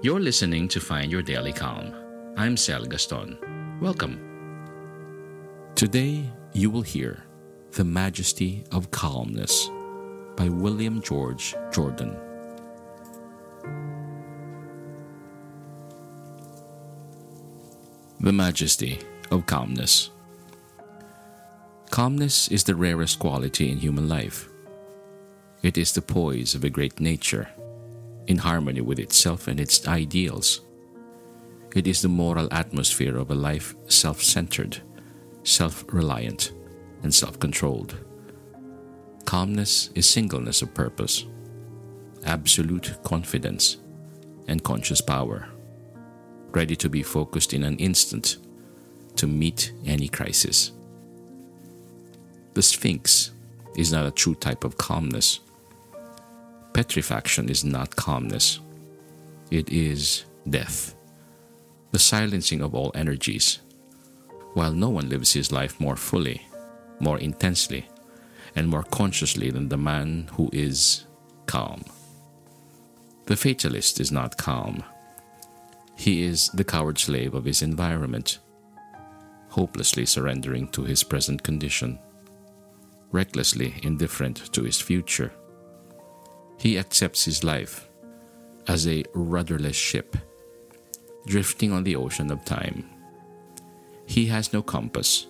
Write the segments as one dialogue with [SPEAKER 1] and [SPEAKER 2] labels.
[SPEAKER 1] You're listening to Find Your Daily Calm. I'm Sel Gaston. Welcome. Today, you will hear The Majesty of Calmness by William George Jordan. The Majesty of Calmness. Calmness is the rarest quality in human life. It is the poise of a great nature, in harmony with itself and its ideals. It is the moral atmosphere of a life self centered, self reliant, and self controlled. Calmness is singleness of purpose, absolute confidence, and conscious power, ready to be focused in an instant to meet any crisis. The Sphinx is not a true type of calmness. Petrifaction is not calmness, it is death, the silencing of all energies, while no one lives his life more fully, more intensely, and more consciously than the man who is calm. The fatalist is not calm. He is the coward slave of his environment, hopelessly surrendering to his present condition, recklessly indifferent to his future. He accepts his life as a rudderless ship, drifting on the ocean of time. He has no compass,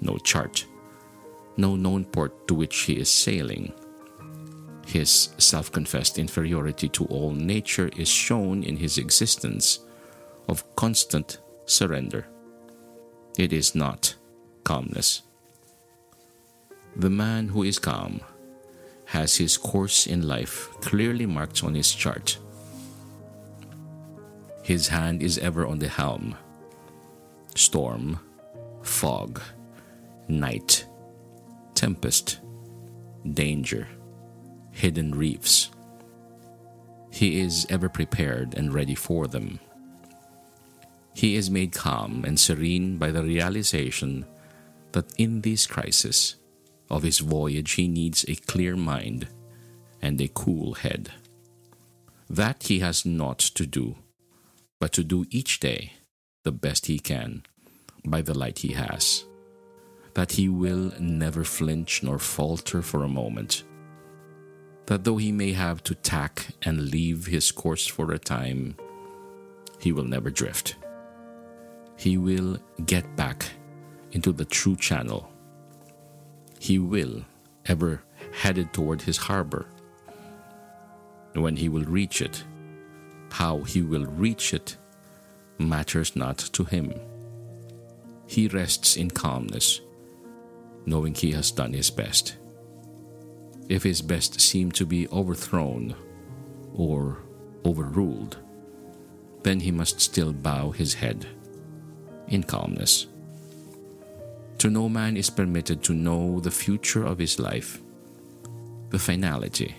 [SPEAKER 1] no chart, no known port to which he is sailing. His self confessed inferiority to all nature is shown in his existence of constant surrender. It is not calmness. The man who is calm has his course in life clearly marked on his chart. His hand is ever on the helm. Storm, fog, night, tempest, danger, hidden reefs. He is ever prepared and ready for them. He is made calm and serene by the realization that in these crisis of his voyage he needs a clear mind and a cool head. That he has not to do, but to do each day the best he can by the light he has. That he will never flinch nor falter for a moment. That though he may have to tack and leave his course for a time, he will never drift he will get back into the true channel. He will ever headed toward his harbor. When he will reach it, how he will reach it matters not to him. He rests in calmness, knowing he has done his best. If his best seem to be overthrown or overruled, then he must still bow his head in calmness. To no man is permitted to know the future of his life, the finality.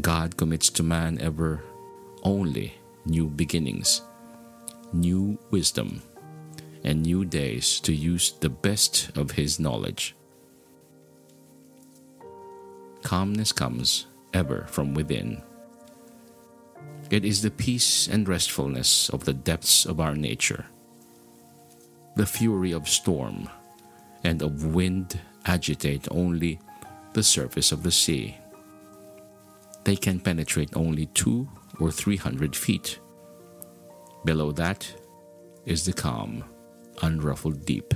[SPEAKER 1] God commits to man ever only new beginnings, new wisdom and new days to use the best of His knowledge. Calmness comes ever from within. It is the peace and restfulness of the depths of our nature. The fury of storm and of wind agitate only the surface of the sea. They can penetrate only two or three hundred feet. Below that is the calm unruffled deep.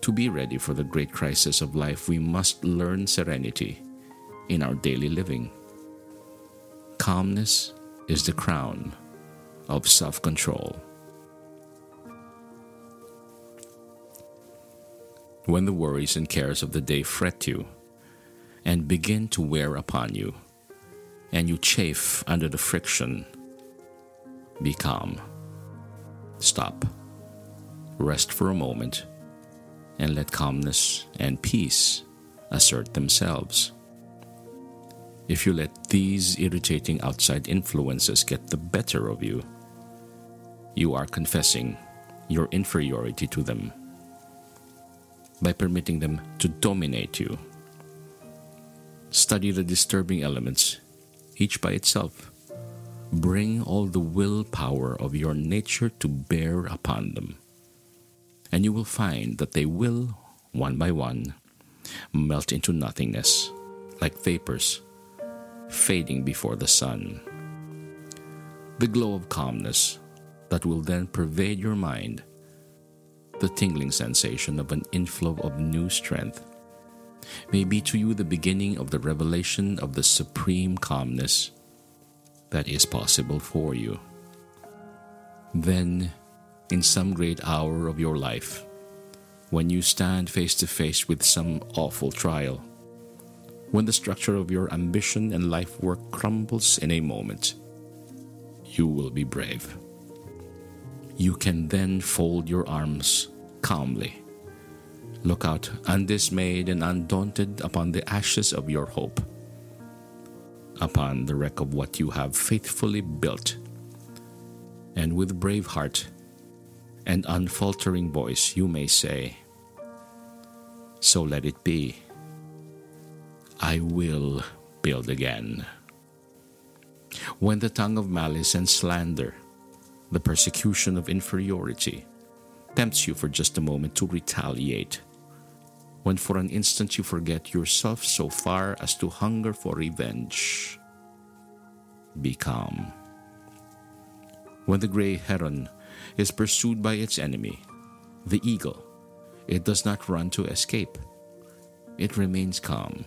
[SPEAKER 1] To be ready for the great crisis of life, we must learn serenity in our daily living. Calmness is the crown of self control. When the worries and cares of the day fret you and begin to wear upon you, and you chafe under the friction, be calm. Stop rest for a moment, and let calmness and peace assert themselves. If you let these irritating outside influences get the better of you, you are confessing your inferiority to them by permitting them to dominate you. Study the disturbing elements, each by itself. Bring all the willpower of your nature to bear upon them and you will find that they will, one by one, melt into nothingness, like vapors fading before the sun. The glow of calmness that will then pervade your mind, the tingling sensation of an inflow of new strength, may be to you the beginning of the revelation of the supreme calmness that is possible for you. Then in some great hour of your life, when you stand face to face with some awful trial, when the structure of your ambition and life work crumbles in a moment, you will be brave. You can then fold your arms calmly, look out undismayed and undaunted upon the ashes of your hope, upon the wreck of what you have faithfully built, and with brave heart and unfaltering voice you may say, So let it be. I will build again. When the tongue of malice and slander, the persecution of inferiority, tempts you for just a moment to retaliate, when for an instant you forget yourself so far as to hunger for revenge, be calm. When the gray heron is pursued by its enemy, the eagle. It does not run to escape. It remains calm,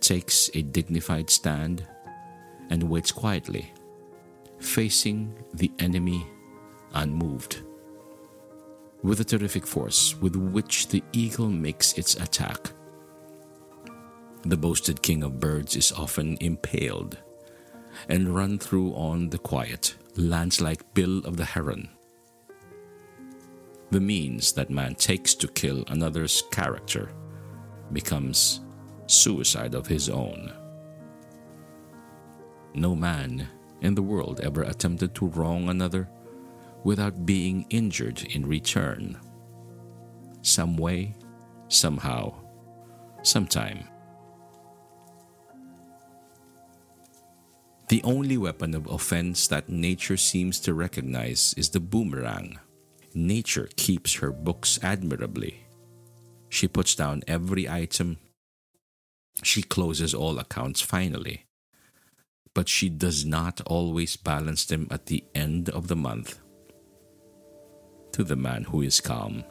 [SPEAKER 1] takes a dignified stand, and waits quietly, facing the enemy unmoved. With the terrific force with which the eagle makes its attack, the boasted king of birds is often impaled and run through on the quiet, lance like bill of the heron the means that man takes to kill another's character becomes suicide of his own. No man in the world ever attempted to wrong another without being injured in return. Some way, somehow, sometime. The only weapon of offense that nature seems to recognize is the boomerang Nature keeps her books admirably. She puts down every item. She closes all accounts finally. But she does not always balance them at the end of the month. To the man who is calm,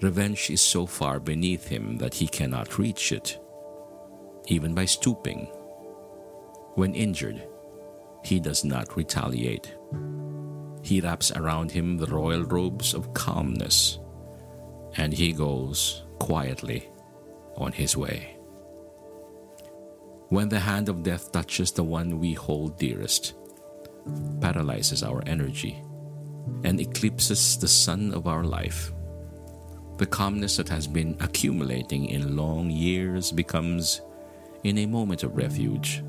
[SPEAKER 1] revenge is so far beneath him that he cannot reach it, even by stooping. When injured, he does not retaliate. He wraps around him the royal robes of calmness, and he goes quietly on his way. When the hand of death touches the one we hold dearest, paralyzes our energy, and eclipses the sun of our life, the calmness that has been accumulating in long years becomes, in a moment of refuge,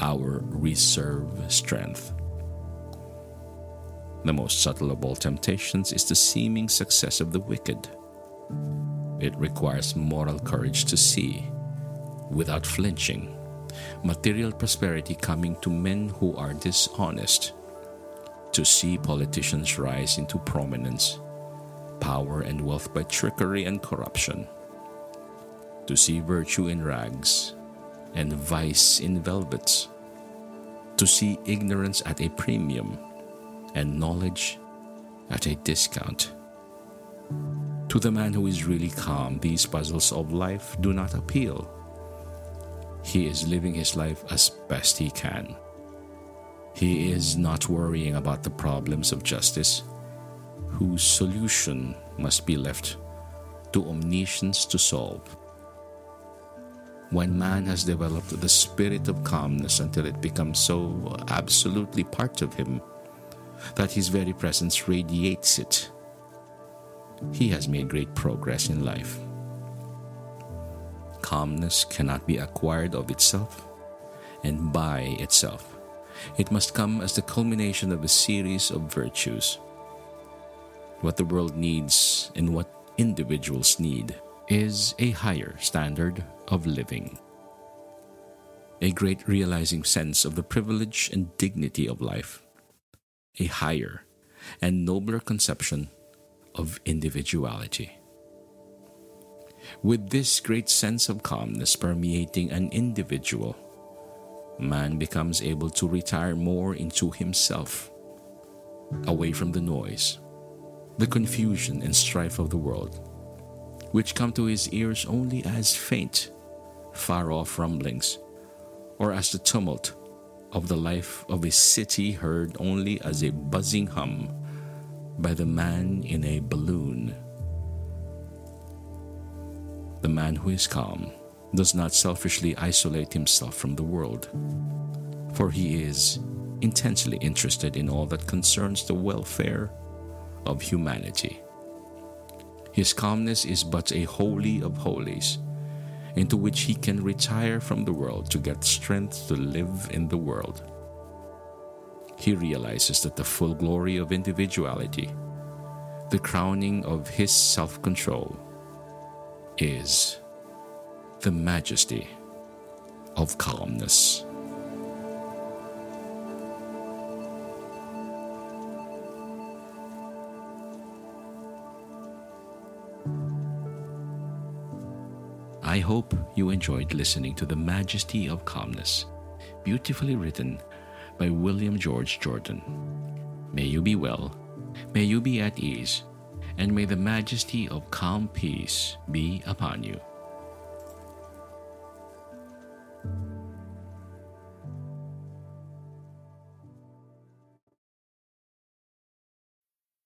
[SPEAKER 1] our reserve strength. The most subtle of all temptations is the seeming success of the wicked. It requires moral courage to see, without flinching, material prosperity coming to men who are dishonest, to see politicians rise into prominence, power, and wealth by trickery and corruption, to see virtue in rags and vice in velvets, to see ignorance at a premium and knowledge at a discount. To the man who is really calm, these puzzles of life do not appeal. He is living his life as best he can. He is not worrying about the problems of justice, whose solution must be left to omniscience to solve. When man has developed the spirit of calmness until it becomes so absolutely part of him that his very presence radiates it, he has made great progress in life. Calmness cannot be acquired of itself and by itself. It must come as the culmination of a series of virtues. What the world needs and what individuals need is a higher standard of living. A great realizing sense of the privilege and dignity of life. A higher and nobler conception of individuality. With this great sense of calmness permeating an individual, man becomes able to retire more into himself, away from the noise, the confusion and strife of the world, which come to his ears only as faint, far off rumblings, or as the tumult of the life of a city heard only as a buzzing hum by the man in a balloon. The man who is calm does not selfishly isolate himself from the world, for he is intensely interested in all that concerns the welfare of humanity. His calmness is but a holy of holies, into which he can retire from the world to get strength to live in the world. He realizes that the full glory of individuality, the crowning of his self control, is the majesty of calmness. I hope you enjoyed listening to The Majesty of Calmness, beautifully written by William George Jordan. May you be well, may you be at ease, and may the majesty of calm peace be upon you.